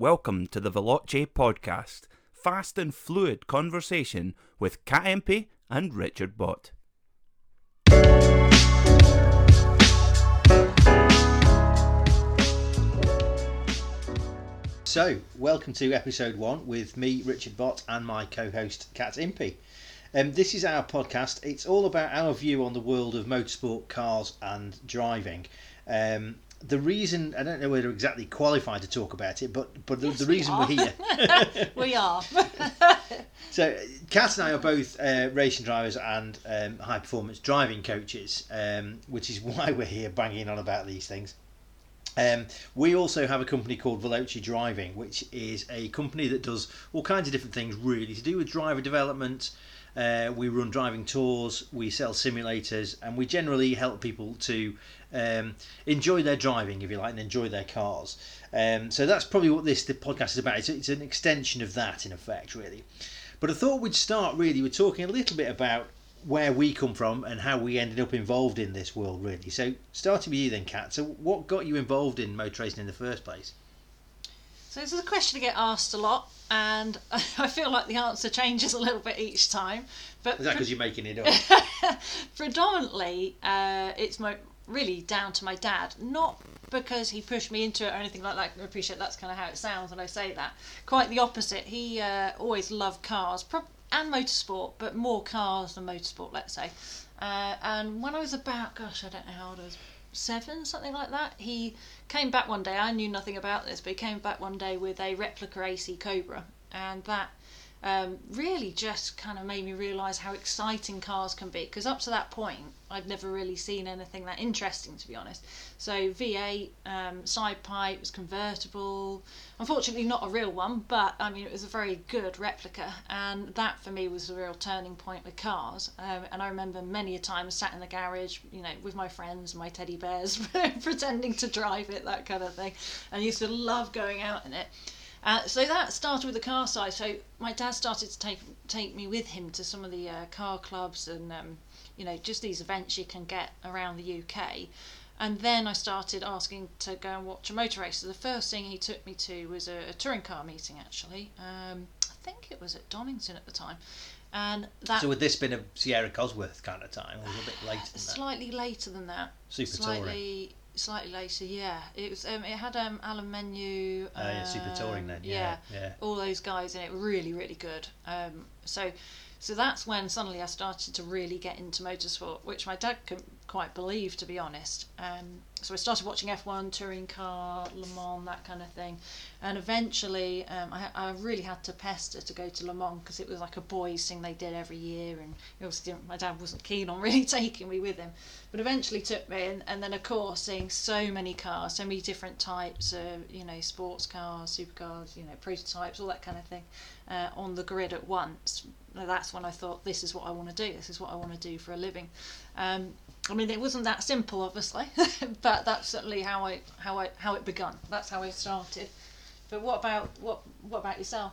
Welcome to the Veloce podcast, fast and fluid conversation with Kat Impey and Richard Bott. So, welcome to episode one with me, Richard Bott, and my co host, Kat Impey. Um, this is our podcast. It's all about our view on the world of motorsport, cars, and driving. Um, the reason I don't know whether exactly qualified to talk about it, but but the, Yes, the reason we are here. we are. So, Kat and I are both uh, racing drivers and um, high performance driving coaches, um, which is why we're here banging on about these things. Um, we also have a company called Veloce Driving, which is a company that does all kinds of different things, really, to do with driver development. Uh, we run driving tours, we sell simulators, and we generally help people to um, enjoy their driving, if you like, and enjoy their cars. Um, so that's probably what this the podcast is about. It's, it's an extension of that, in effect, really. But I thought we'd start really with talking a little bit about where we come from and how we ended up involved in this world, really. So, starting with you then, Kat. So, what got you involved in motor racing in the first place? So this is a question I get asked a lot, and I feel like the answer changes a little bit each time. But Is that because you're making it up? predominantly, uh, it's mo- really down to my dad. Not because he pushed me into it or anything like that. I appreciate that's kind of how it sounds when I say that. Quite the opposite. He uh, always loved cars prob- and motorsport, but more cars than motorsport, let's say. Uh, and when I was about, gosh, I don't know how old I was, seven, something like that, he came back one day. I knew nothing about this, but he came back one day with a replica AC Cobra, and that um, really just kind of made me realise how exciting cars can be. Because up to that point, I'd never really seen anything that interesting, to be honest. So V8, um, side pipe, was convertible. Unfortunately, not a real one, but I mean, it was a very good replica, and that for me was a real turning point with cars. Um, and I remember many a time sat in the garage, you know, with my friends, my teddy bears, pretending to drive it, that kind of thing. And used to love going out in it. Uh, so that started with the car side. So my dad started to take take me with him to some of the uh, car clubs and um, you know just these events you can get around the UK. And then I started asking to go and watch a motor race. So the first thing he took me to was a, a touring car meeting. Actually, um, I think it was at Donington at the time, and that so, would this been a Sierra Cosworth kind of time, or was it a bit later than that? slightly later than that. Super touring. Slightly, later. Yeah, it was. Um, it had um, Alain Menu. Oh, yeah, super touring um, then. Yeah, yeah. all those guys in it really really good um, so so that's when suddenly I started to really get into motorsport which my dad couldn't quite believe to be honest um, so I started watching F1 touring car Le Mans that kind of thing. And eventually um, I, I really had to pester to go to Le Mans because it was like a boys thing they did every year and was, my dad wasn't keen on really taking me with him. But eventually took me and, and then of course seeing so many cars so many different types of you know sports cars supercars you know prototypes all that kind of thing uh, on the grid at once. That's when I thought this is what I want to do. This is what I want to do for a living. Um, I mean it wasn't that simple obviously but that's certainly how I how I how it begun that's how it started but what about what what about yourself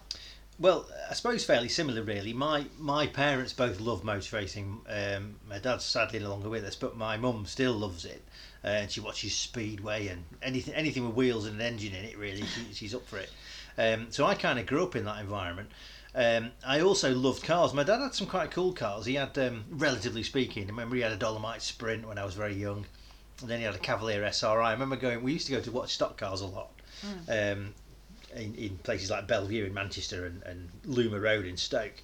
Well, I suppose fairly similar, really. My my parents both love motor racing. Um, my dad's sadly no longer with us, but my mum still loves it, uh, and she watches Speedway and anything anything with wheels and an engine in it. Really, she, she's up for it. Um, so I kind of grew up in that environment. Um, I also loved cars. My dad had some quite cool cars. He had, um, relatively speaking, I remember he had a Dolomite Sprint when I was very young, and then he had a Cavalier SRI. I remember going. We used to go to watch stock cars a lot. Um, in, in places like Belle Vue in Manchester and, and Loomer Road in Stoke.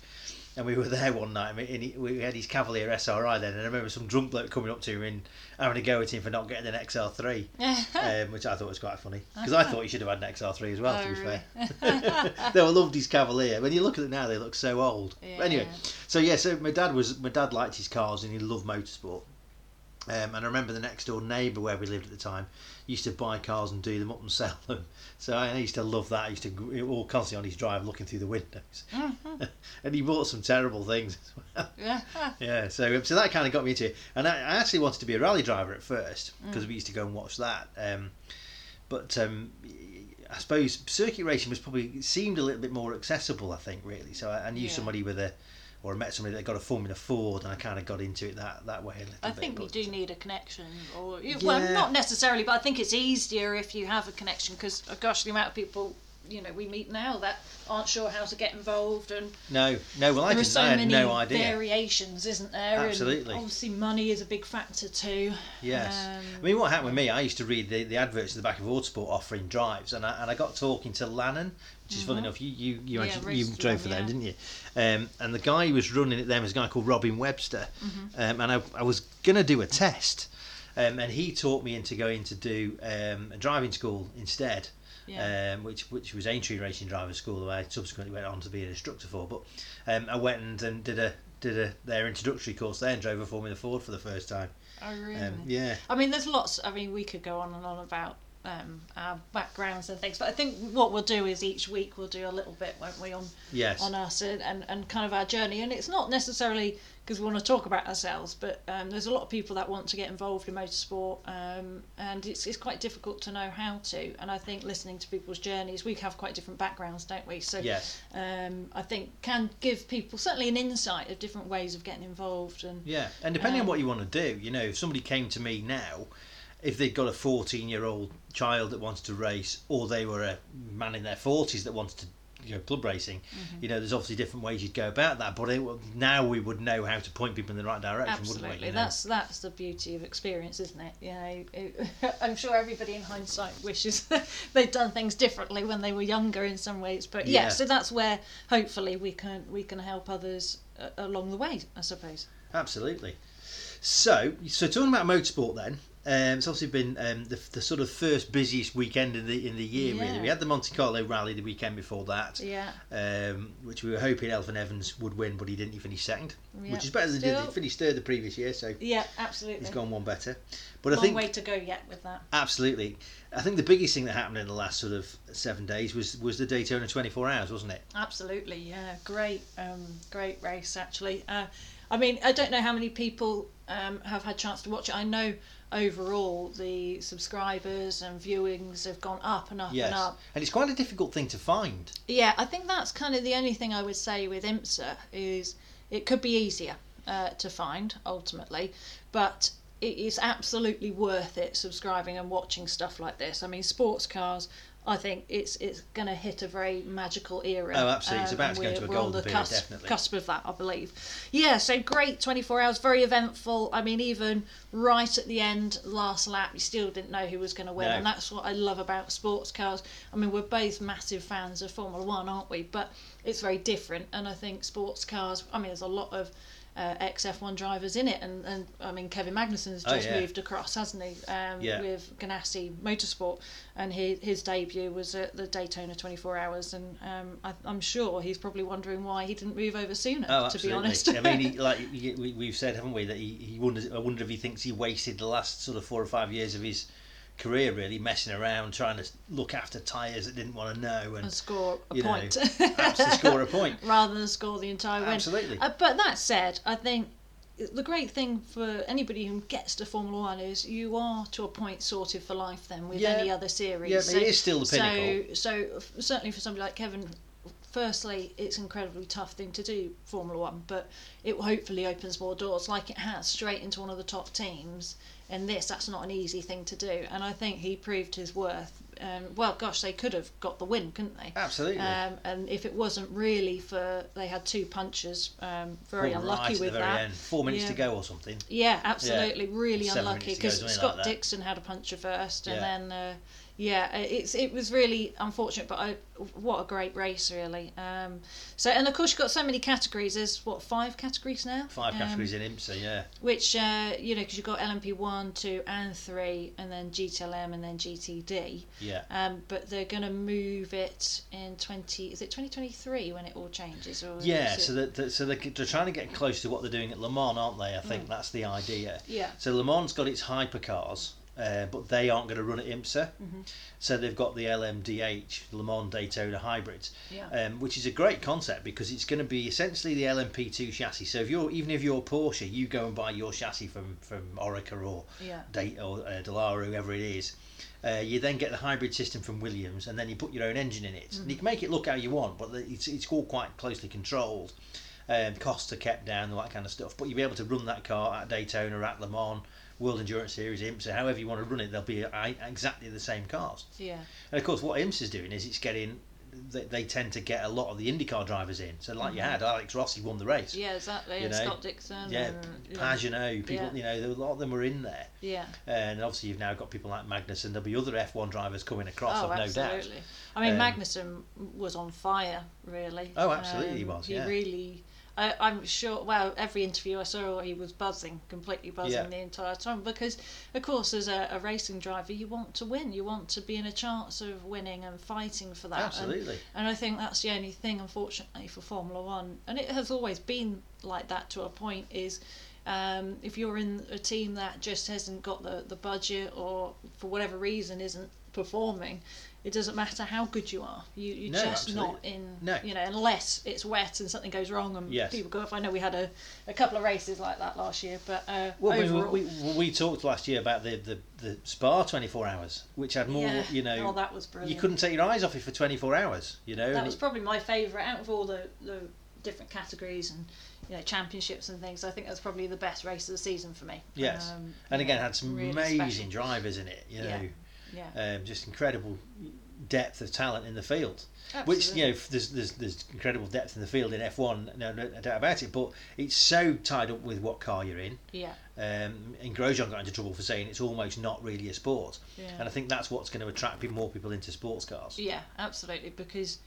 And we were there one night, and he, we had his Cavalier SRI then, and I remember some drunk bloke coming up to him and having a go at him for not getting an XR3, um, which I thought was quite funny because I thought he should have had an XR3 as well. Oh, to be really? fair, they all loved his Cavalier. When you look at it now, they look so old. But anyway, so yeah, so my dad was my dad liked his cars and he loved motorsport. Um, and I remember the next door neighbour where we lived at the time used to buy cars and do them up and sell them. So I used to love that. I used to all constantly on his drive looking through the windows. and he bought some terrible things as well. yeah Yeah, so so that kind of got me into it. And I, I actually wanted to be a rally driver at first because we used to go and watch that. Um, but um, I suppose circuit racing was probably seemed a little bit more accessible. I think really. So I, I knew Yeah. somebody with a, or I met somebody that got a Formula Ford, and I kind of got into it that that way a little I bit. think you but- do need a connection, or you, well, not necessarily, but I think it's easier if you have a connection because, gosh, the amount of people you know we meet now that aren't sure how to get involved and No, no. Well, I there are so I had many no idea. variations, isn't there? And Absolutely. obviously, money is a big factor too. Yes. Um, I mean, what happened with me, I used to read the, the adverts at the back of Autosport offering drives, and I, and I got talking to Lanan, which is funny enough. You you, you, Mm-hmm. Yeah, actually, you drove for them, yeah. didn't you? Um, and the guy who was running it then was a guy called Robin Webster. Mm-hmm. Um, and I, I was going to do a test, um, and he taught me into going to do um, a driving school instead. Yeah. Um, which which was Aintree Racing Driver School, that I subsequently went on to be an instructor for. But um, I went and, and did a did a their introductory course there and drove a Formula Ford for the first time. oh really? Um, yeah, I mean, there's lots. I mean, we could go on and on about um, our backgrounds and things, but I think what we'll do is each week we'll do a little bit, won't we, on yes, on us and, and, and kind of our journey. And it's not necessarily because we want to talk about ourselves, but um, there's a lot of people that want to get involved in motorsport, um, and it's, it's quite difficult to know how to. And I think listening to people's journeys, we have quite different backgrounds, don't we? So yes. um, I think can give people certainly an insight of different ways of getting involved. And Yeah, and depending on Um, what you want to do, you know, if somebody came to me now, if they'd got a 14 year old child that wanted to race, or they were a man in their 40s that wanted to you know, club racing, Mm-hmm. you know, there's obviously different ways you'd go about that. But it, now we would know how to point people in the right direction, wouldn't we? Absolutely, you know? that's that's the beauty of experience, isn't it? You know, it, I'm sure everybody in hindsight wishes they'd done things differently when they were younger in some ways. But yeah, Yeah. so that's where hopefully we can we can help others uh, along the way, I suppose. Absolutely. So, so talking about motorsport then, um, it's obviously been um, the, the sort of first busiest weekend in the in the year. Really, we had the Monte Carlo Rally the weekend before that. Yeah, um, which we were hoping Elfyn Evans would win, but he didn't. He finished second, Yeah. which is better than he Still- did. He finished third the previous year, so yeah, absolutely. he's gone one better. But I think way to go yet with that. absolutely, I think the biggest thing that happened in the last sort of seven days was was the Daytona 24 Hours, wasn't it? Absolutely, yeah, great, um, great race actually. Uh, I mean, I don't know how many people um, have had chance to watch it. I know overall the subscribers and viewings have gone up and up Yes, and up. and it's quite a difficult thing to find. Yeah, I think that's kind of the only thing I would say with IMSA is it could be easier uh, to find ultimately, but it is absolutely worth it subscribing and watching stuff like this. I mean, sports cars. I think it's it's going to hit a very magical era. Oh, absolutely. It's um, about to go we're- a on golden the period, cusp, definitely. cusp of that, I believe. Yeah, so great 24 hours, very eventful. I mean, even right at the end, last lap, you still didn't know who was going to win, No. and that's what I love about sports cars. I mean, we're both massive fans of Formula One, aren't we? But it's very different, and I think sports cars. I mean, there's a lot of uh, ex F1 drivers in it, and, and I mean, Kevin Magnussen has Oh, just yeah. moved across, hasn't he? Um, Yeah. With Ganassi Motorsport, and his, his debut was at the Daytona 24 Hours, and um, I, I'm sure he's probably wondering why he didn't move over sooner. Oh, to absolutely. be honest, I mean, he, like we, we've said, haven't we, that he, he wonders. I wonder if he thinks he wasted the last sort of four or five years of his career really messing around trying to look after tyres that didn't want to know and and score a you point. to score a point. rather than score the entire win. Absolutely. Uh, but that said, I think the great thing for anybody who gets to Formula One is you are to a point sorted for life then with Yeah. any other series. Yeah, but it is still the so, pinnacle. So, f- certainly for somebody like Kevin, firstly, it's an incredibly tough thing to do, Formula One, but it hopefully opens more doors like it has straight into one of the top teams. And this, that's not an easy thing to do. And I think he proved his worth. Um, well, gosh, they could have got the win, couldn't they? Absolutely. Um, and if it wasn't really for they had two punches, um, very Right unlucky at with that. end. Four minutes to go or something. Yeah, absolutely, really Seven unlucky minutes to go, because Scott like. Dixon had a puncher first, and Yeah. then uh, yeah, it's it was really unfortunate, but I, what a great race, really. Um, so and of course you've got so many categories. There's what five categories now? Five Um, categories in IMSA, yeah. which uh, you know because you've got LMP one, two, and three, and then GTLM, and then GTD. Yeah. Um, but they're going to move it in 20. Is it 2023 when it all changes? Or Yeah, it- so that that- so they're, they're trying to get close to what they're doing at Le Mans, aren't they? I think that's the idea. Yeah. So Le Mans got its hypercars, uh, but they aren't going to run at IMSA. Mm-hmm. So they've got the LMDH, Le Mans Daytona hybrids, Yeah. um, which is a great concept because it's going to be essentially the LMP2 chassis. So if you're even if you're Porsche, you go and buy your chassis from from Oreca or Yeah. Date or uh, Dallara, whoever it is. Uh, you then get the hybrid system from Williams, and then you put your own engine in it. Mm-hmm. And you can make it look how you want, but it's it's all quite closely controlled. Um, costs are kept down, all that kind of stuff. But you'll be able to run that car at Daytona, at Le Mans, World Endurance Series, IMSA, however you want to run it. They'll be uh, exactly the same cars. Yeah. And of course, what IMSA is doing is it's getting they, they tend to get a lot of the IndyCar drivers in. So like you Mhm. had Alex Rossi won the race. Yeah, exactly. You know, Scott Dixon. Yeah, and, you Pagenaud, people, Yeah. you know, there a lot of them were in there, Yeah. and obviously you've now got people like Magnus, and there'll be other F1 drivers coming across, oh, I've no absolutely. doubt. I mean, Um, Magnussen was on fire, really. Oh, absolutely he Um, was, He yeah. really. I, I'm sure. Well, every interview I saw, he was buzzing, completely buzzing Yeah. the entire time. Because, of course, as a, a racing driver, you want to win. You want to be in a chance of winning and fighting for that. And- Absolutely. And I think that's the only thing, unfortunately, for Formula One, and it has always been like that to a point. Is um, if you're in a team that just hasn't got the the budget or for whatever reason isn't performing, it doesn't matter how good you are. You you're No, just not in. No. You know, unless it's wet and something goes wrong and Yes. people go off. I know we had a, a couple of races like that last year, but uh, Well, we, overall, we, we, we talked last year about the, the, the Spa 24 hours, which had more, yeah, you know, oh, that was brilliant. you couldn't take your eyes off it for 24 hours, you know. that and was probably my favourite out of all the, the different categories and you know championships and things. I think that's probably the best race of the season for me. Yes. Um, and again, know, had some really amazing special. drivers in it, you know, Yeah. Yeah, um, just incredible depth of talent in the field. Which you know, there's, there's there's incredible depth in the field in F1, no, no doubt about it. But it's so tied up with what car you're in. yeah, Um, and Grosjean got into trouble for saying it's almost not really a sport, yeah. and I think that's what's going to attract more people into sports cars. Yeah, absolutely. Because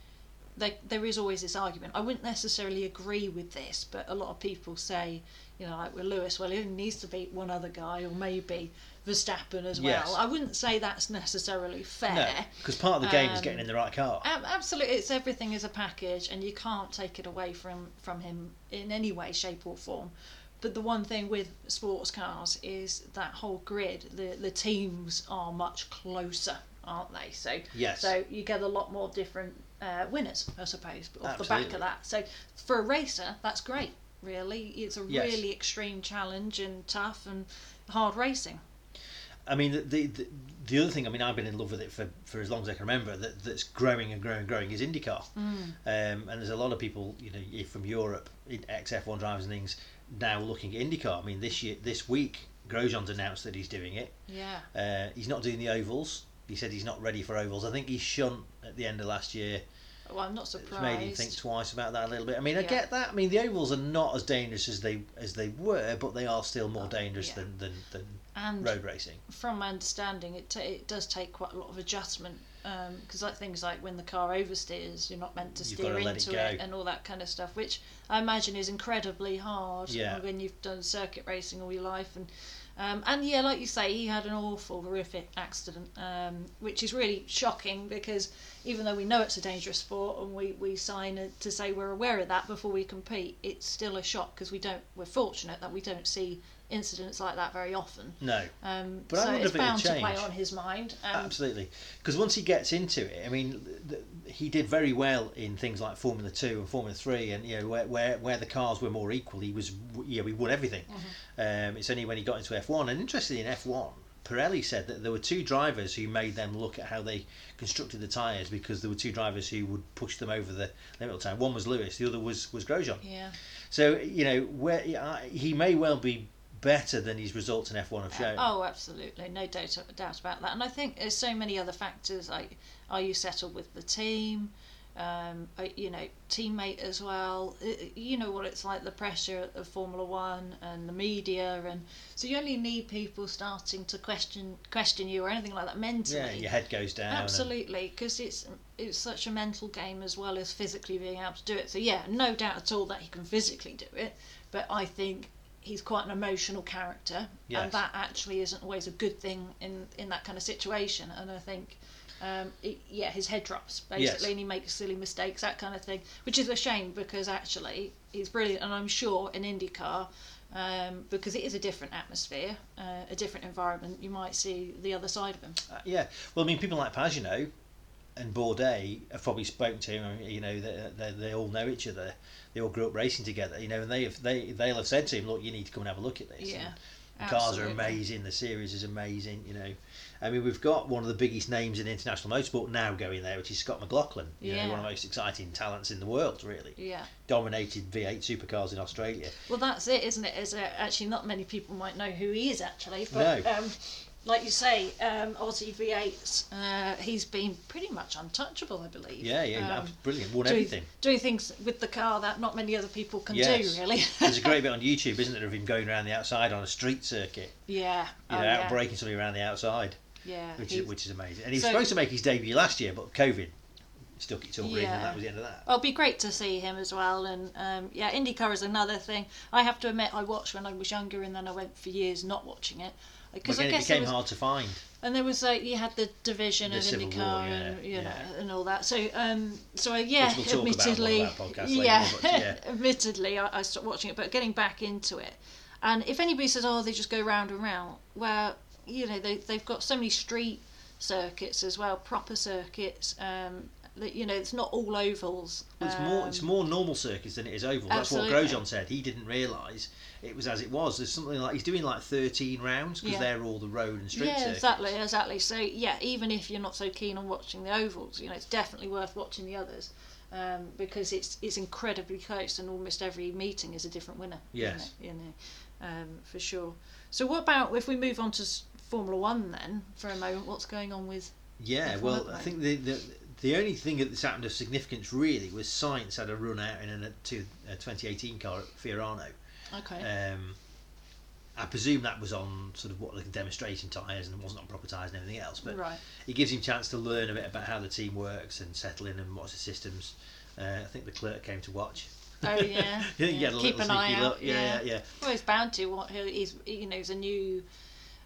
there, there is always this argument. I wouldn't necessarily agree with this, but a lot of people say, you know, like with Lewis, well, he needs to beat one other guy, or maybe Verstappen as well. Yes. I wouldn't say that's necessarily fair. No, because part of the game is Um, getting in the right car. Ab- Absolutely, it's everything is a package, and you can't take it away from from him in any way, shape, or form. But the one thing with sports cars is that whole grid. The the teams are much closer, aren't they? So Yes. so you get a lot more different uh, winners, I suppose, off the back of that. So for a racer, that's great. Really, it's a Yes. really extreme challenge and tough and hard racing. I mean, the, the the the other thing. I mean, I've been in love with it for, for as long as I can remember. That that's growing and growing and growing is IndyCar. Mm. Um, and there's a lot of people, you know, from Europe, ex F1 drivers and things, now looking at IndyCar. I mean, this year, this week, Grosjean's announced that he's doing it. Yeah. Uh, he's not doing the ovals. He said he's not ready for ovals. I think he shunt at the end of last year. Well, I'm not It's surprised. made him think twice about that a little bit. I mean, I Yeah. get that. I mean, the ovals are not as dangerous as they as they were, but they are still more Oh, dangerous yeah. than, than, than and road racing. from my understanding, it ta it does take quite a lot of adjustment because like things like when the car oversteers, you're not meant to You've steer let it into it, and all that kind of stuff, which I imagine is incredibly hard Yeah. when you've done circuit racing all your life. And um, and yeah, like you say, he had an awful, horrific accident, um, which is really shocking because even though we know it's a dangerous sport and we, we sign it to say we're aware of that before we compete, it's still a shock because we don't. We're fortunate that we don't see incidents like that very often. No, Um, But so wonder it's bound to play on his mind. Um, absolutely. Because once he gets into it, I mean, th- he did very well in things like Formula Two and Formula Three, and you know where where, where the cars were more equal, he was yeah we won everything. Mm-hmm. Um, it's only when he got into F one, and interestingly in F one. Pirelli said that there were two drivers who made them look at how they constructed the tyres because there were two drivers who would push them over the limit the time. One was Lewis, the other was was Grosjean. yeah. So you know where uh, he may well be better than his results in F one have shown. Oh, absolutely, no doubt, doubt about that. And I think there's so many other factors like, are you settled with the team? Um, uh, you know, teammate as well. Uh, You know what it's like the pressure of Formula One and the media, and so you only need people starting to question question you or anything like that mentally. yeah, your head goes down. Absolutely, because it's it's such a mental game as well as physically being able to do it. So yeah, no doubt at all that he can physically do it, but I think he's quite an emotional character, Yes. and that actually isn't always a good thing in in that kind of situation. And I think. Um, it, yeah, his head drops basically, Yes. and he makes silly mistakes, that kind of thing, which is a shame because actually he's brilliant, and I'm sure in IndyCar, um, because it is a different atmosphere, uh, a different environment, you might see the other side of him. Uh, yeah, well, I mean, people like Pagenaud and Bourdais have probably spoken to him. You know, they, they, they all know each other. They all grew up racing together. You know, and they have they they'll have said to him, "Look, you need to come and have a look at this." Yeah, And the cars are amazing. The series is amazing. You know, I mean, we've got one of the biggest names in international motorsport now going there, which is Scott McLaughlin. You know, Yeah. one of the most exciting talents in the world. Really Yeah. dominated V8 supercars in Australia. Well, that's it, isn't it? Is uh, actually not many people might know who he is actually, but No. um, like you say, um, Aussie V8s, uh, he's been pretty much untouchable, I believe. Yeah, yeah, Um, brilliant. Won doing, everything. doing things with the car that not many other people can Yes. do, really. There's a great bit on YouTube, isn't there, of him going around the outside on a street circuit, yeah. you oh, know, yeah. out breaking something around the outside, Yeah. which is which is amazing. And he was So- supposed to make his debut last year, but COVID stuck it till yeah. Yeah. and that was the end of that. Well, it'd be great to see him as well. And um, yeah, IndyCar is another thing. I have to admit, I watched when I was younger, and then I went for years not watching it because I it became was, hard to find. and there was like you had the division The of Civil IndyCar War, and yeah, you know yeah. and all that. So um, so uh, yeah, we'll talk about on admittedly, one of our podcasts later yeah, on, yeah. admittedly, I, I stopped watching it, but getting back into it. And if anybody says, "Oh, they just go round and round," well, you know, they they've got so many street circuits as well, proper circuits. Um, you know, it's not all ovals. Well, it's more it's Um, more normal circuits than it is oval. That's what. Grosjean said. He didn't realise it was as it was. There's something like he's doing like 13 rounds because Yeah. they're all the road and street yeah, circuits. exactly, exactly. So yeah, even if you're not so keen on watching the ovals, you know, it's definitely worth watching the others. Um, because it's it's incredibly close, and almost every meeting is a different winner. Yes. you know, um, for sure. So what about if we move on to Formula One then for a moment? What's going on with? Yeah, F1, well, I think the, the the only thing that's happened of significance really was Sainz had a run out in a, a 2018 car at Fiorano. Okay. Um, I presume that was on sort of what like demonstration tyres and it wasn't on proper tyres and everything else. But right. it gives him a chance to learn a bit about how the team works and settle in and what's the systems. Uh, I think Leclerc came to watch. Oh yeah. Yeah. Keep an eye out. look. Yeah, yeah, yeah. Well, he's bound to. What he's you know he's a new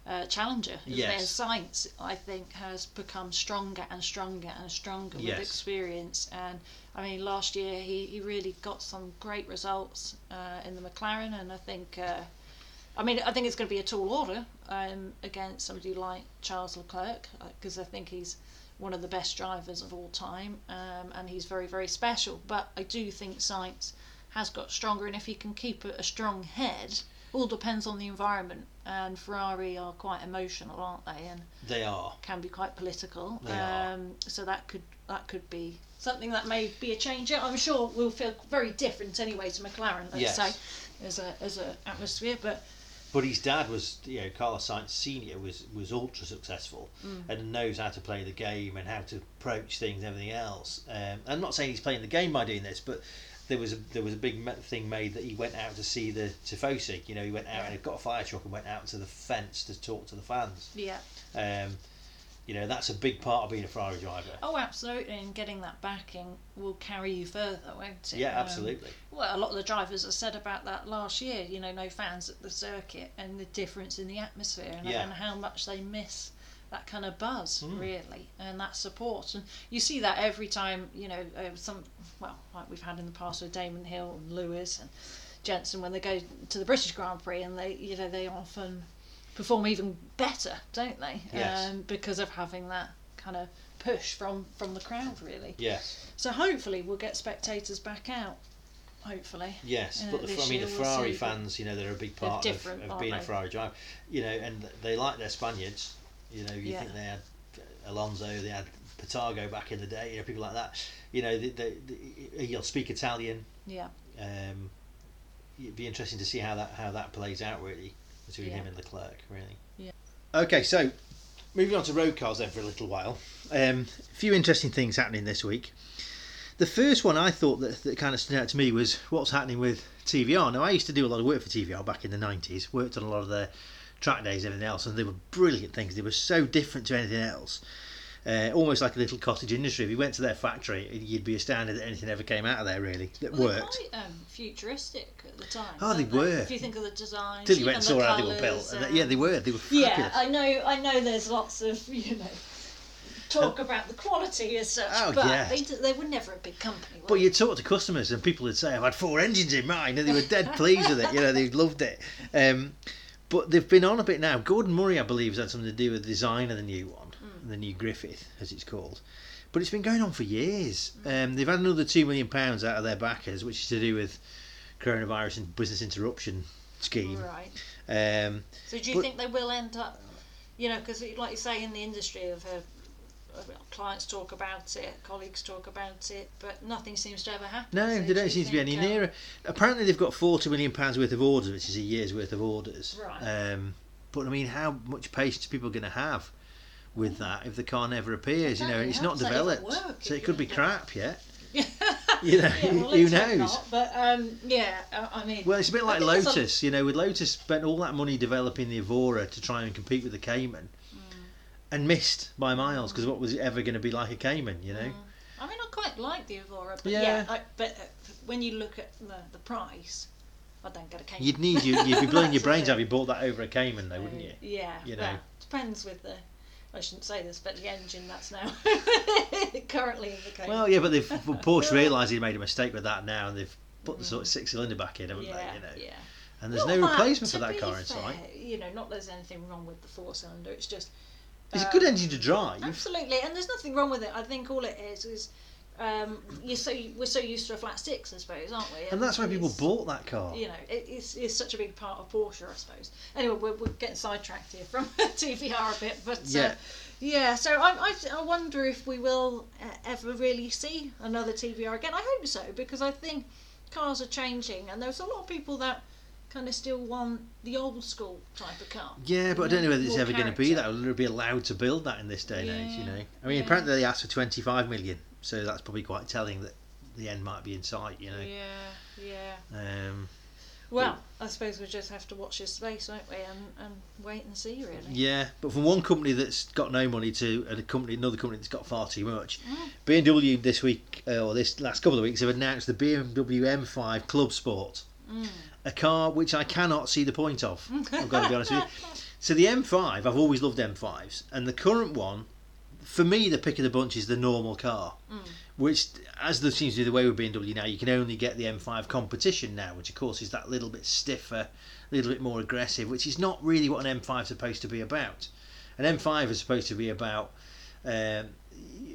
uh, challenger. Yes. He? And Sainz, I think, has become stronger and stronger and stronger Yes. with experience. And I mean, last year he, he really got some great results uh, in the McLaren, and I think. Uh, I mean, I think it's going to be a tall order um, against somebody like Charles Leclerc because I think he's one of the best drivers of all time, um, and he's very, very special. But I do think Sainz has got stronger, and if he can keep a, a strong head, all depends on the environment. And Ferrari are quite emotional, aren't they? And They are. can be quite political. They are. um, so that could that could be something that may be a change. I'm sure will feel very different anyway to McLaren. Let's Yes. say as a as a atmosphere, but But his dad was, you know, Carlos Sainz Senior was was ultra successful Mm. and knows how to play the game and how to approach things, and everything else. Um, I'm not saying he's playing the game by doing this, but there was a there was a big thing made that he went out to see the Tifosi. You know, he went out and got a fire truck and went out to the fence to talk to the fans. yeah. Um, you know, that's a big part of being a Ferrari driver. Oh, absolutely, and getting that backing will carry you further, won't it? Yeah, Um, absolutely. well, a lot of the drivers have said about that last year. You know, no fans at the circuit and the difference in the atmosphere and, Yeah. and how much they miss that kind of buzz, Mm. really, and that support. And you see that every time. You know, uh, some well, like we've had in the past with Damon Hill and Lewis and Jensen when they go to the British Grand Prix, and they, you know, they often perform even better, don't they? Yes. Um, because of having that kind of push from from the crowd, really. Yes, So hopefully we'll get spectators back out. Hopefully. yes. Uh, but the, I mean, the we'll Ferrari fans, you know, they're a big part of, of being a? Ferrari driver. You know, and they like their Spaniards. You know, you Yeah. think they had Alonso, they had Portago back in the day. You know, people like that. You know, they, they, they, he'll speak Italian. Yeah. Um, it'd be interesting to see how that how that plays out really between Yeah. him and Leclerc. Really. Yeah. Okay, so moving on to road cars then for a little while. Um, a few interesting things happening this week. The first one I thought that, that kind of stood out to me was what's happening with TVR. Now I used to do a lot of work for TVR back in the nineties. Worked on a lot of their track days, and everything else, and they were brilliant things. They were so different to anything else. Uh, almost like a little cottage industry. If you went to their factory, you'd be astounded that anything ever came out of there really that Well, worked. quite um, futuristic at the time. Oh, they weren't were. If you think of the design. Till you went and saw how they were built. And yeah, they were. They were fabulous. Yeah, I know. I know. There's lots of you know talk about the quality as such, Oh, but yeah. they, they were never a big company. But you'd talk to customers and people would say, I've had four engines in mine, and they were dead pleased with it. You know, they loved it. Um, but they've been on a bit now. Gordon Murray, I believe, has had something to do with the design of the new one, the new Griffith, as it's called. But it's been going on for years. Um, they've had another two million pounds out of their backers, which is to do with coronavirus and business interruption scheme. right. Um, So do you But- think they will end up, you know, because like you say in the industry of, uh, of clients talk about it, colleagues talk about it, but nothing seems to ever happen. No, So they do don't seem to be any um, nearer. Apparently, they've got forty million pounds worth of orders, which is a year's worth of orders. Right. Um, but I mean, how much patience are people going to have with that if the car never appears? You know, it's not developed, work so it could be crap yet. Yeah. You know, Yeah, well, who knows? not, But um, yeah, I mean, Well, it's a bit like there's a- Lotus. You know, with Lotus spent all that money developing the Evora to try and compete with the Cayman. And missed by miles because what was it ever going to be like a Cayman? You know. I mean, I quite like the Evora, but Yeah. yeah, I, but uh, when you look at the, the price, I don't get a Cayman. You'd need you. You'd be blowing your brains out if you bought that over a Cayman, though, Uh, wouldn't you? Yeah, You know. well, depends with the. I shouldn't say this, but the engine that's now currently in the Cayman. Well, yeah, but they've Porsche realised they made a mistake with that now, and they've put the sort of six cylinder back in, haven't yeah, they? You know, yeah. and there's Not no that, replacement for that car fair, sight. You know, not there's anything wrong with the four cylinder. It's just It's a um, good engine to drive. Absolutely, and there's nothing wrong with it. I think all it is is um, you're so we're so used to a flat six, I suppose, aren't we? And that's why people bought that car. You know, it, it's, it's such a big part of Porsche, I suppose. Anyway, we're, we're getting sidetracked here from TVR a bit, but uh, Yeah. yeah. So I, I, I wonder if we will uh, ever really see another TVR again. I hope so because I think cars are changing, and there's a lot of people that kind of still want the old school type of car. Yeah, but I don't know whether it's ever going to be that. Will be allowed to build that in this day and age? You know, I mean, yeah. apparently they asked for 25 million, so that's probably quite telling that the end might be in sight. You know. Yeah, yeah. Um, Well, I suppose we just have to watch this space, won't we, and, and wait and see, really. yeah, but from one company that's got no money to a company, another company that's got far too much. Mm. BMW this week uh, or this last couple of weeks have announced the BMW M5 Club Sport, Mm. A car which I cannot see the point of. I've got to be honest with you. So the M5, I've always loved M5s, and the current one, for me, the pick of the bunch is the normal car. Mm. Which, as there seems to be the way with BMW now, you can only get the M5 competition now, which of course is that little bit stiffer, a little bit more aggressive, which is not really what an M5 is supposed to be about. An M5 is supposed to be about, um,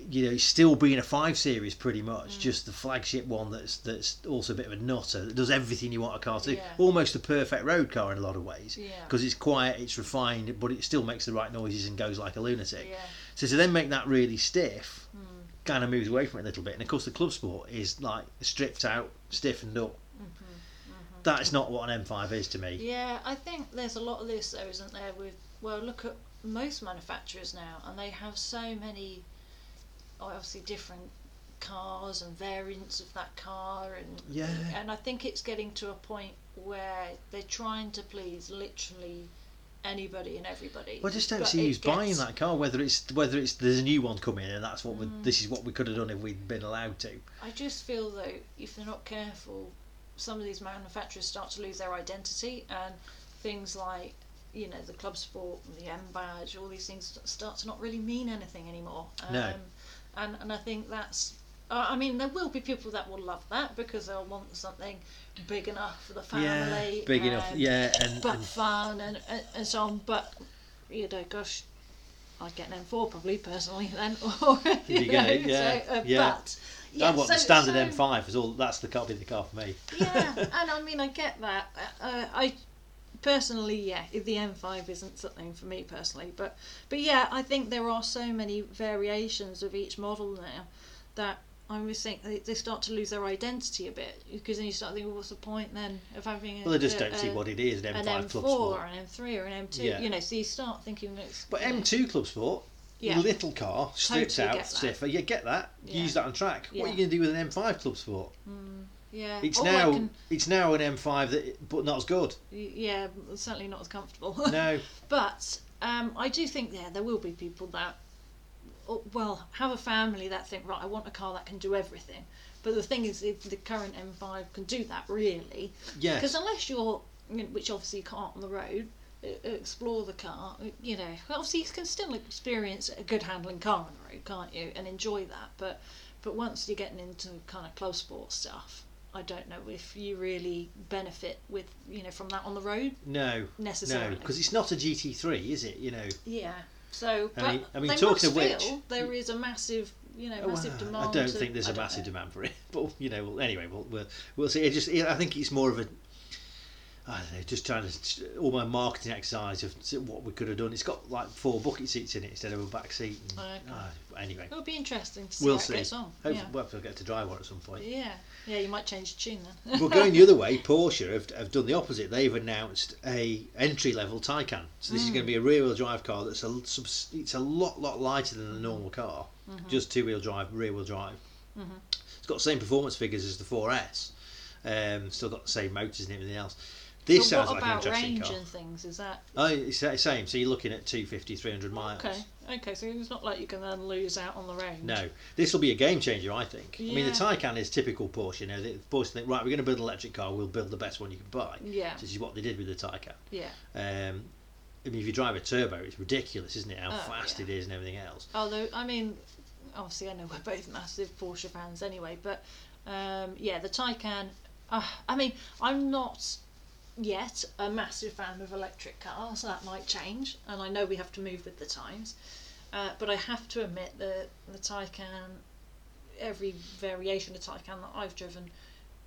you know, still being a five series pretty much, just the flagship one that's that's also a bit of a nutter that does everything you want a car to do, Yeah. almost a perfect road car in a lot of ways, Yeah. because it's quiet, it's refined, but it still makes the right noises and goes like a lunatic. Yeah. So to then make that really stiff, Mm. kind of moves away from it a little bit. And of course, the Club Sport is like stripped out, stiffened up. That's not what an M5 is to me. Mm-hmm, Yeah, I think there's a lot of this, though, isn't there? With well, look at most manufacturers now, and they have so many, obviously different cars and variants of that car, and Yeah. and I think it's getting to a point where they're trying to please literally anybody and everybody. Well, I just don't But see who's buying that car. Whether it's whether it's there's a new one coming and that's what Mm. this is what we could have done if we'd been allowed to. I just feel though, if they're not careful, some of these manufacturers start to lose their identity, and things like, you know, the club sport, the M badge, all these things start to not really mean anything anymore. Um, No. And and I think that's. I mean, there will be people that will love that because they'll want something big enough for the family. yeah, big enough. Yeah, and, but and fun and, and, and so on. But you know, gosh, I'd get an M4 probably personally then. Or you, you go, know, yeah, so, uh, yeah. But yeah, I want the so- standard so- M5 is all. That's the car. Be the car for me. yeah, and I mean, I get that. Uh, I personally, yeah, the M5 isn't something for me personally, but but yeah, I think there are so many variations of each model now that I always think they, they start to lose their identity a bit because then you start thinking, well, what's the point then of having? A, Well, they just a- don't see what it is. An an M5 M4 Club or Sport. an M3 or an M2. Yeah. You know, so you start thinking it's. But M2 Club Sport, Yeah. little car, stripped Totally out, stiffer. You get that. Yeah. Use that on track. What are you going to do with an M5 Club Sport? Hmm. Yeah. It's now can- it's now an M5 that, but not as good. yeah, certainly not as comfortable. No. But um, I do think yeah, there will be people that, well, have a family that think right, I want a car that can do everything. But the thing is, if the current M5 can do that, really, Yes. because unless you're, you know, which obviously you can't on the road, explore the car, you know, obviously you can still experience a good handling car on the road, can't you, and enjoy that. But but once you're getting into kind of close sport stuff. I don't know if you really benefit with you know from that on the road No. necessarily. No, because it's not a GT3, is it? You know. Yeah. So, I but mean- I mean, talking of which- there is a massive, you know, Oh, massive demand. I don't to- think there's I a massive know. demand for it, but you know, well, anyway, we'll, we'll we'll see. It just, I think it's more of a. I don't know, just trying to all my marketing exercise of what we could have done. It's got like four bucket seats in it instead of a back seat. And, Okay. ah, anyway, It'll be interesting to see we'll how see. it gets on. Hopefully, yeah. we'll to get to drive one at some point. yeah, yeah, you might change the tune then. But going the other way, Porsche have, have done the opposite. They've announced a entry level Taycan. So this is going to be a rear wheel drive car that's a it's a lot lot lighter than a normal car, just two wheel drive, rear wheel drive. It's got the same performance figures as the 4S. Um, still got the same motors and everything else. This but sounds what like an about interesting range car. and things? Is that Oh, it's the same. So you're looking at 250, 300 miles. okay? Okay, so it's not like you can then lose out on the range. No, this will be a game changer, I think. I mean, the Yeah. Taycan is typical Porsche. You know, the Porsche think, right, we're going to build an electric car. We'll build the best one you can buy. Yeah. This is what they did with the Taycan. Yeah. Um, I mean, if you drive a turbo, it's ridiculous, isn't it? How Oh, fast yeah. it is and everything else. Although I mean, obviously I know we're both massive Porsche fans anyway, but um, yeah, the Taycan. Uh, I mean, I'm not yet a massive fan of electric cars. That might change, and I know we have to move with the times. Uh, but I have to admit that the Taycan, every variation of Taycan that I've driven,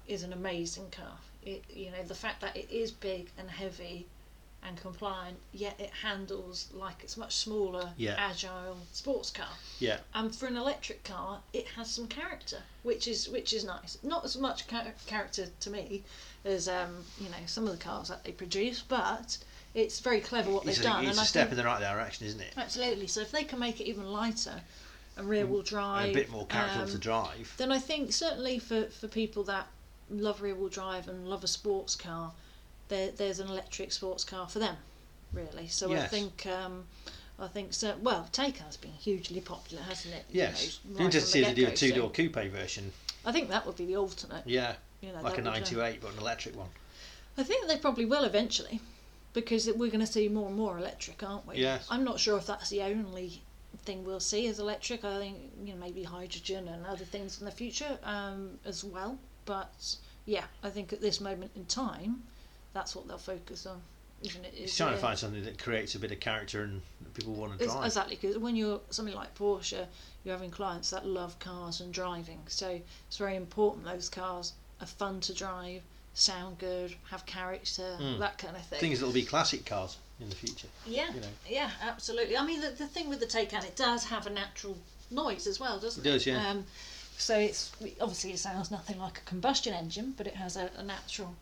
is an amazing car. It, you know, the fact that it is big and heavy and compliant, yet it handles like it's much smaller, Yeah. agile sports car. Yeah, And for an electric car, it has some character, which is which is nice. Not as much char- character to me as um, you know some of the cars that they produce, but it's very clever what it's they've a, done. it's and a I step think, in the right direction, isn't it? absolutely. So if they can make it even lighter and rear wheel drive, And a bit more character um, to drive. then I think certainly for, for people that love rear wheel drive and love a sports car, there there's an electric sports car for them, really. So I think um, I think so. Well, Taycan's been hugely popular, hasn't it? You Yes. know, Be right interested to see if they do a get-go, so two door coupe version. I think that would be the alternate. Yeah, You know, like a uh, 928, but an electric one. I think they probably will eventually, because we're going to see more and more electric, aren't we? Yes. I'm not sure if that's the only thing we'll see as electric. I think you know maybe hydrogen and other things in the future um, as well. But yeah, I think at this moment in time, that's what they'll focus on. Even it It's is trying to find something that creates a bit of character and people want to drive. Exactly, because when you're something like Porsche, you're having clients that love cars and driving. So it's very important those cars are fun to drive, sound good, have character, Mm. that kind of thing. Things that'll be classic cars in the future. yeah, you know. yeah, absolutely. I mean, the, the thing with the Taycan, it does have a natural noise as well, doesn't It it? does, yeah. Um, so it's obviously it sounds nothing like a combustion engine, but it has a, a natural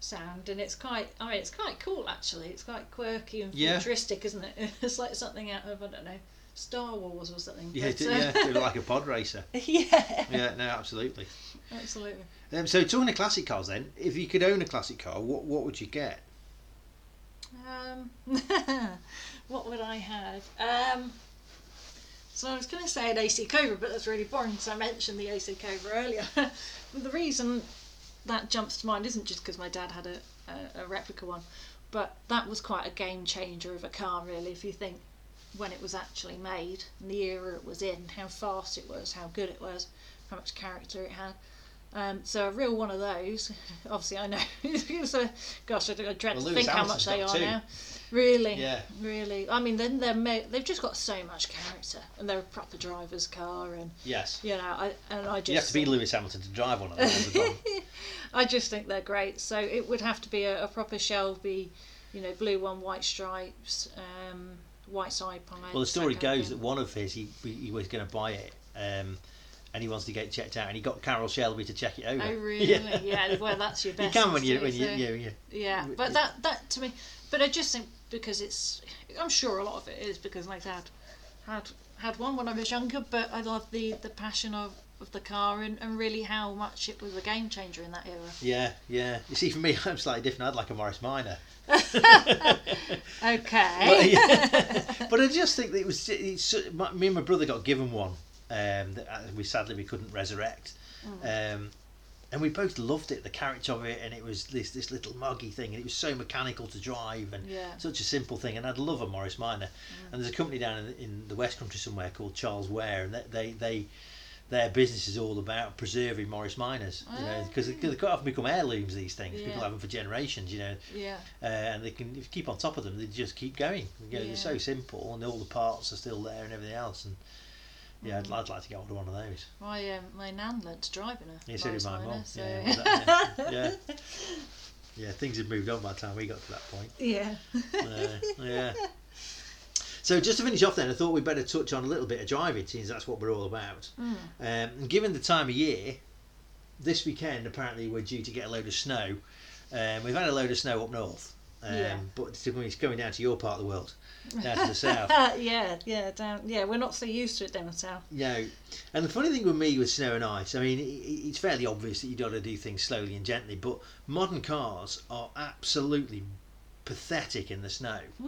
sound, and it's quite. I mean, it's quite cool actually. It's quite quirky and Yeah. futuristic, isn't it? It's like something out of I don't know, Star Wars or something. Yeah, But, uh, yeah, like a pod racer. yeah, Yeah, no, absolutely. absolutely. Um, so talking of classic cars, then, if you could own a classic car, what what would you get? Um, what would I have? Um, so I was going to say an AC Cobra, but that's really boring because I mentioned the AC Cobra earlier. the reason that jumps to mind isn't just because my dad had a, a, a replica one, but that was quite a game changer of a car, really. If you think when it was actually made, and the era it was in, how fast it was, how good it was, how much character it had. Um, so a real one of those. Obviously, I know. so, gosh, I, I dread Well, to think how much they are two. now. Really, Yeah. really. I mean, then they're ma- they've just got so much character, and they're a proper driver's car, and Yes. you know, I and I just You have to be Lewis Hamilton to drive one of them. I just think they're great. So it would have to be a, a proper Shelby, you know, blue one, white stripes, um, white side panels. well, the story that kind of goes that one of his, he, he was going to buy it, um, and he wants to get checked out, and he got Carroll Shelby to check it over. Oh really? Yeah. Well, that's your best. You can when you when you, so- you, you Yeah, but that that to me, but I just think because it's, I'm sure a lot of it is because my dad had had one when I was younger, but I love the the passion of, of the car and, and really how much it was a game changer in that era. yeah yeah. You see, for me, I'm slightly different. I'd like a Morris Minor. Okay. But, yeah. but I just think that it was. It's, my, me and my brother got given one. Um, that uh, we sadly we couldn't resurrect. Mm. Um, and we both loved it, the character of it, and it was this this little muggy thing, and it was so mechanical to drive, and Yeah. such a simple thing. And I'd love a Morris Minor. And there's a company down in, in the West Country somewhere called Charles Ware, and they they, they their business is all about preserving Morris Minors, you know, because they, they quite often become heirlooms. These things people have them for generations, you know, yeah. uh, and they can if you keep on top of them, they just keep going. You know, Yeah. They're so simple, and all the parts are still there and everything else. And yeah, I'd, I'd like to get hold of one of those. My um, my nan learnt to drive in a Yeah, so did my mum. so Yeah, exactly. yeah, yeah, things had moved on by the time we got to that point. Yeah. Uh, yeah. So just to finish off, then I thought we'd better touch on a little bit of driving, since that's what we're all about. Mm. Um, and given the time of year, this weekend apparently we're due to get a load of snow. Um, we've had a load of snow up north, um, Yeah. but it's going down to your part of the world, down to the south. yeah, yeah, down. Yeah, we're not so used to it down south. No, and the funny thing with me with snow and ice, I mean, it's fairly obvious that you've got to do things slowly and gently, but modern cars are absolutely pathetic in the snow,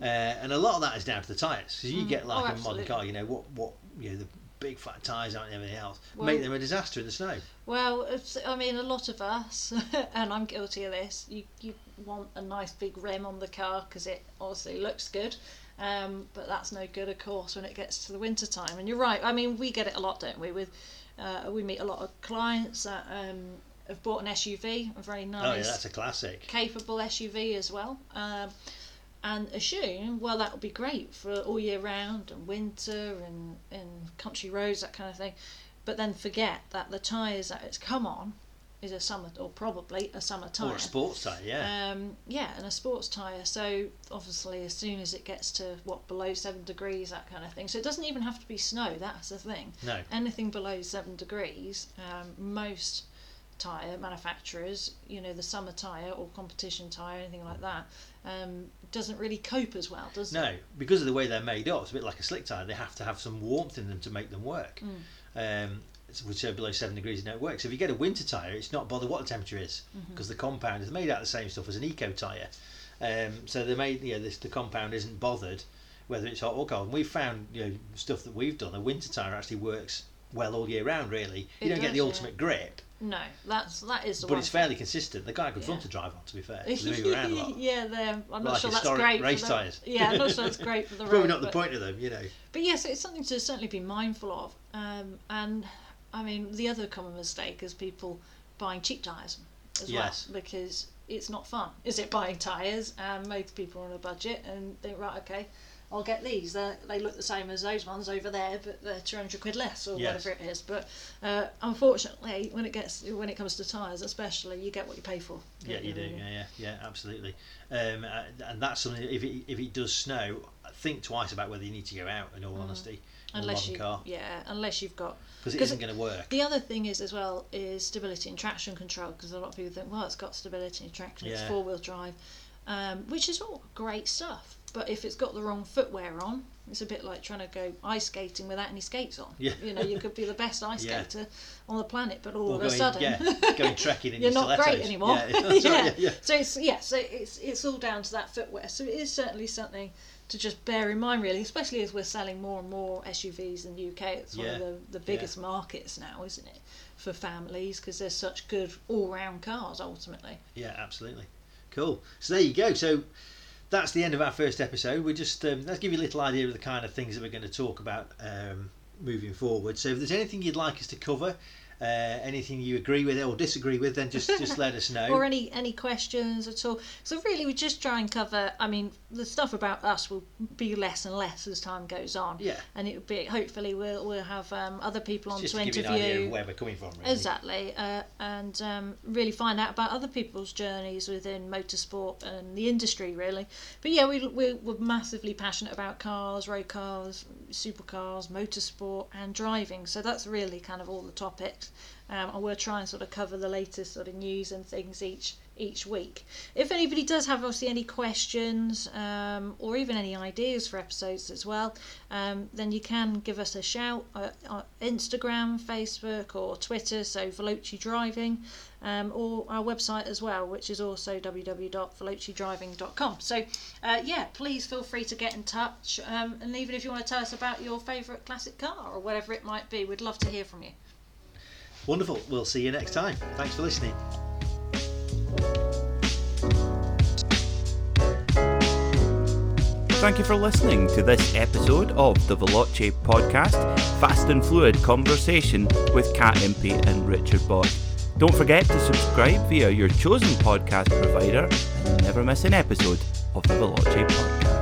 uh, and a lot of that is down to the tyres. Because you Mm. get Oh, like a modern car, you know what what you know the big fat tyres out and everything else Well- make them a disaster in the snow. Well, I mean, a lot of us, and I'm guilty of this. You you want a nice big rim on the car because it obviously looks good, um, but that's no good, of course, when it gets to the winter time. And you're right. I mean, we get it a lot, don't we? With uh, we meet a lot of clients that um, have bought an SUV, a very nice Oh yeah, that's a classic. capable SUV as well. Um, and assume, well, that would be great for all year round and winter and, and country roads, that kind of thing. But then forget that the tyres that it's come on is a summer, or probably a summer tyre. Or a sports tyre, yeah. Um, yeah, and a sports tyre. So obviously, as soon as it gets to what below seven degrees, that kind of thing. So it doesn't even have to be snow. That's the thing. no. Anything below seven degrees, um, most tyre manufacturers, you know, the summer tyre or competition tyre, anything like that, um, doesn't really cope as well, does it? No, because of the way they're made up, it's a bit like a slick tyre. They have to have some warmth in them to make them work. Mm. Um, which are below seven degrees, and it. So if you get a winter tyre, it's not bother what the temperature is Mm-hmm. because the compound is made out of the same stuff as an eco tyre. Um, so they made, you know, this, the compound isn't bothered whether it's hot or cold. And we've found, you know, stuff that we've done. A winter tyre actually works well all year round. Really, you It don't get does, the yeah. ultimate grip, No, that's that is the but it's fairly consistent. The guy fun Yeah. to drive on, to be fair, They move around a lot. yeah, they're, I'm not Like sure that's great. race for tyres. Yeah, I'm not sure that's great for the road. Probably not the point of them, you know. But yes, it's something to certainly be mindful of. Um, and I mean, the other common mistake is people buying cheap tyres as Yes. well because it's not fun, is it? Buying tyres, and most people are on a budget and think, right, okay, I'll get these. They they look the same as those ones over there, but they're two hundred quid less or Yes. whatever it is. But uh, unfortunately, when it gets when it comes to tyres, especially, you get what you pay for. Yeah, don't you do. Yeah, yeah, yeah, absolutely. Um, and that's something. If it, if it does snow, think twice about whether you need to go out. In all honesty, Mm. Unless you, car, yeah, unless you've got because it isn't going to work. The other thing is as well is stability and traction control because a lot of people think, well, it's got stability and traction, it's four wheel drive, um, which is all great stuff. But if it's got the wrong footwear on, it's a bit like trying to go ice skating without any skates on. Yeah. You know, you could be the best ice Yeah. skater on the planet, but all Or of going, a sudden, yeah, going trekking in you're your not great anymore. Yeah, right, yeah. yeah, yeah. So it's yeah, so it's it's all down to that footwear. So it is certainly something to just bear in mind, really, especially as we're selling more and more SUVs in the UK. It's one of the, the biggest markets now, isn't it, for families because there's such good all-round cars ultimately. Yeah, absolutely. Cool. So there you go. So that's the end of our first episode. We just um, let's give you a little idea of the kind of things that we're going to talk about um, moving forward. So if there's anything you'd like us to cover, uh, anything you agree with or disagree with, then just just let us know. Or any any questions at all. So really, we just try and cover. I mean, the stuff about us will be less and less as time goes on. Yeah. And it will be hopefully we'll we'll have um, other people on just to to give you interview. an idea of where we're coming from. Really. Exactly, uh, and um, really find out about other people's journeys within motorsport and the industry, really. But yeah, we, we, we're massively passionate about cars, road cars, supercars, motorsport, and driving. So that's really kind of all the topics. Um, and we'll try and sort of cover the latest sort of news and things each each week. If anybody does have obviously any questions um, or even any ideas for episodes as well, um, then you can give us a shout on Instagram, Facebook, or Twitter. So Veloce Driving, um, or our website as well, which is also www.veloceDriving.com. So uh, yeah, please feel free to get in touch, um, and even if you want to tell us about your favourite classic car or whatever it might be, we'd love to hear from you. Wonderful. We'll see you next time. Thanks for listening. Thank you for listening to this episode of the Veloce podcast, Fast and Fluid Conversation with Kat Impey and Richard Bott. Don't forget to subscribe via your chosen podcast provider and never miss an episode of the Veloce podcast.